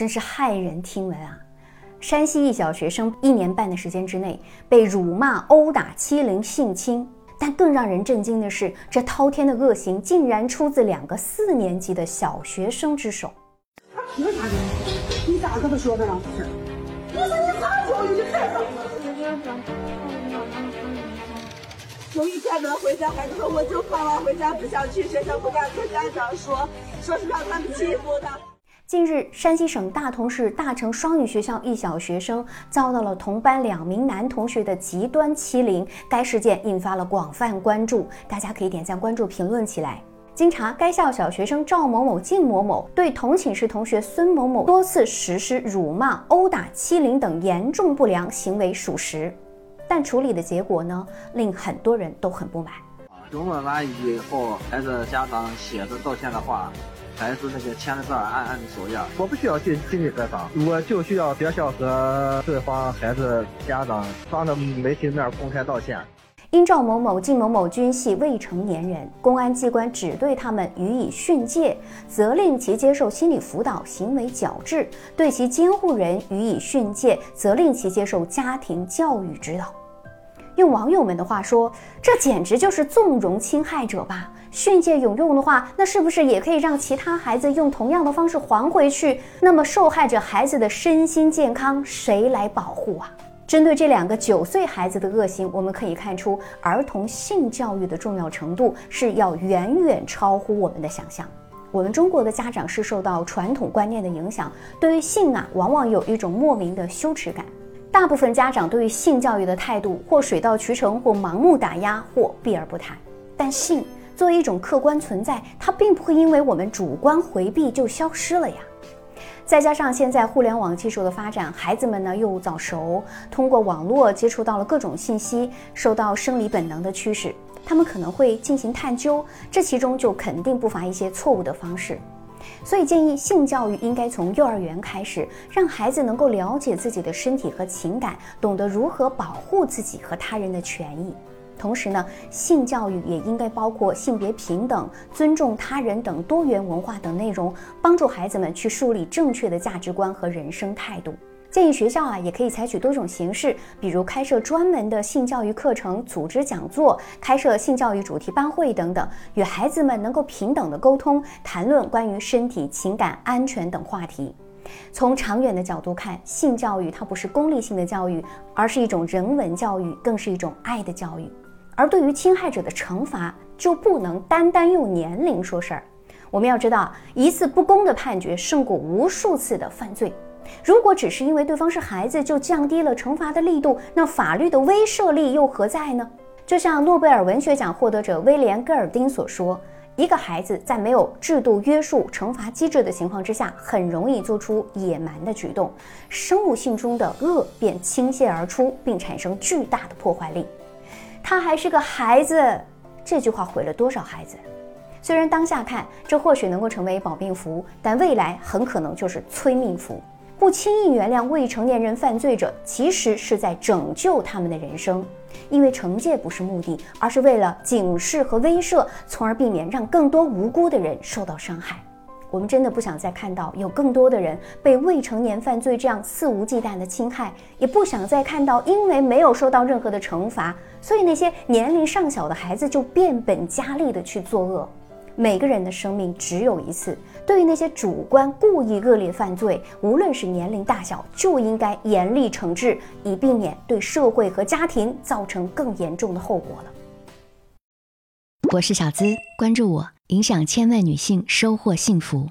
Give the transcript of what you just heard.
真是骇人听闻啊！山西一小学生一年半的时间之内被辱骂、殴打、欺凌、性侵，但更让人震惊的是，这滔天的恶行竟然出自两个四年级的小学生之手。他凭啥的？你咋跟他说的呢？我说你咋教育的孩子？有一天呢，回家孩子说，我就放完回家不想去学校，不敢跟家长说，说是让他们欺负他。近日，山西省大同市大成双语学校一小学生遭到了同班两名男同学的极端欺凌，该事件引发了广泛关注，大家可以点赞、关注、评论起来。经查，该校小学生赵某某、靳某某对同寝室同学孙某某多次实施辱骂、殴打、欺凌等严重不良行为属实，但处理的结果呢，令很多人都很不满。中文完以后，孩子家长写着道歉的话。还是那个签了字按按手印，我不需要进进去采访，我就需要学校和对方孩子家长当着媒体面公开道歉。因赵某某、靳某某均系未成年人，公安机关只对他们予以训诫，责令其接受心理辅导、行为矫治；对其监护人予以训诫，责令其接受家庭教育指导。用网友们的话说，这简直就是纵容侵害者吧？训诫有用的话，那是不是也可以让其他孩子用同样的方式还回去？那么受害者孩子的身心健康谁来保护啊？针对这两个九岁孩子的恶行，我们可以看出儿童性教育的重要程度是要远远超乎我们的想象。我们中国的家长是受到传统观念的影响，对于性啊，往往有一种莫名的羞耻感。大部分家长对于性教育的态度，或水到渠成，或盲目打压，或避而不谈。但性。作为一种客观存在，它并不会因为我们主观回避就消失了呀。再加上现在互联网技术的发展，孩子们呢又早熟，通过网络接触到了各种信息，受到生理本能的驱使，他们可能会进行探究，这其中就肯定不乏一些错误的方式。所以建议性教育应该从幼儿园开始，让孩子能够了解自己的身体和情感，懂得如何保护自己和他人的权益。同时呢，性教育也应该包括性别平等、尊重他人等多元文化等内容，帮助孩子们去树立正确的价值观和人生态度。建议学校啊，也可以采取多种形式，比如开设专门的性教育课程、组织讲座、开设性教育主题班会等等，与孩子们能够平等的沟通，谈论关于身体、情感、安全等话题。从长远的角度看，性教育它不是功利性的教育，而是一种人文教育，更是一种爱的教育。而对于侵害者的惩罚，就不能单单用年龄说事儿。我们要知道，一次不公的判决胜过无数次的犯罪。如果只是因为对方是孩子就降低了惩罚的力度，那法律的威慑力又何在呢？就像诺贝尔文学奖获得者威廉·戈尔丁所说：“一个孩子在没有制度约束、惩罚机制的情况之下，很容易做出野蛮的举动，生物性中的恶便倾泻而出，并产生巨大的破坏力。”他还是个孩子，这句话毁了多少孩子？虽然当下看这或许能够成为保命符，但未来很可能就是催命符。不轻易原谅未成年人犯罪者，其实是在拯救他们的人生。因为惩戒不是目的，而是为了警示和威慑，从而避免让更多无辜的人受到伤害。我们真的不想再看到有更多的人被未成年犯罪这样肆无忌惮的侵害，也不想再看到因为没有受到任何的惩罚，所以那些年龄尚小的孩子就变本加厉的去作恶。每个人的生命只有一次，对于那些主观故意恶劣犯罪，无论是年龄大小，就应该严厉惩治，以避免对社会和家庭造成更严重的后果了。我是小资，关注我。影响千万女性，收获幸福。